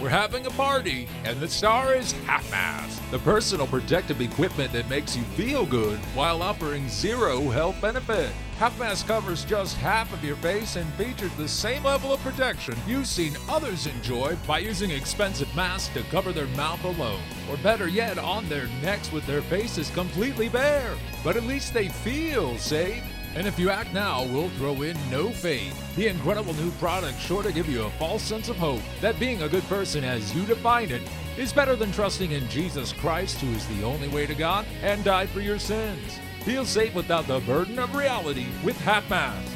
we're having a party, and the star is Half Mask, the personal protective equipment that makes you feel good while offering zero health benefit. Half Mask covers just half of your face and features the same level of protection you've seen others enjoy by using expensive masks to cover their mouth alone, or better yet, on their necks with their faces completely bare. But at least they feel safe. And if you act now, we'll throw in no fade. The incredible new product sure to give you a false sense of hope that being a good person as you define it is better than trusting in Jesus Christ, who is the only way to God and died for your sins. Feel safe without the burden of reality with Half.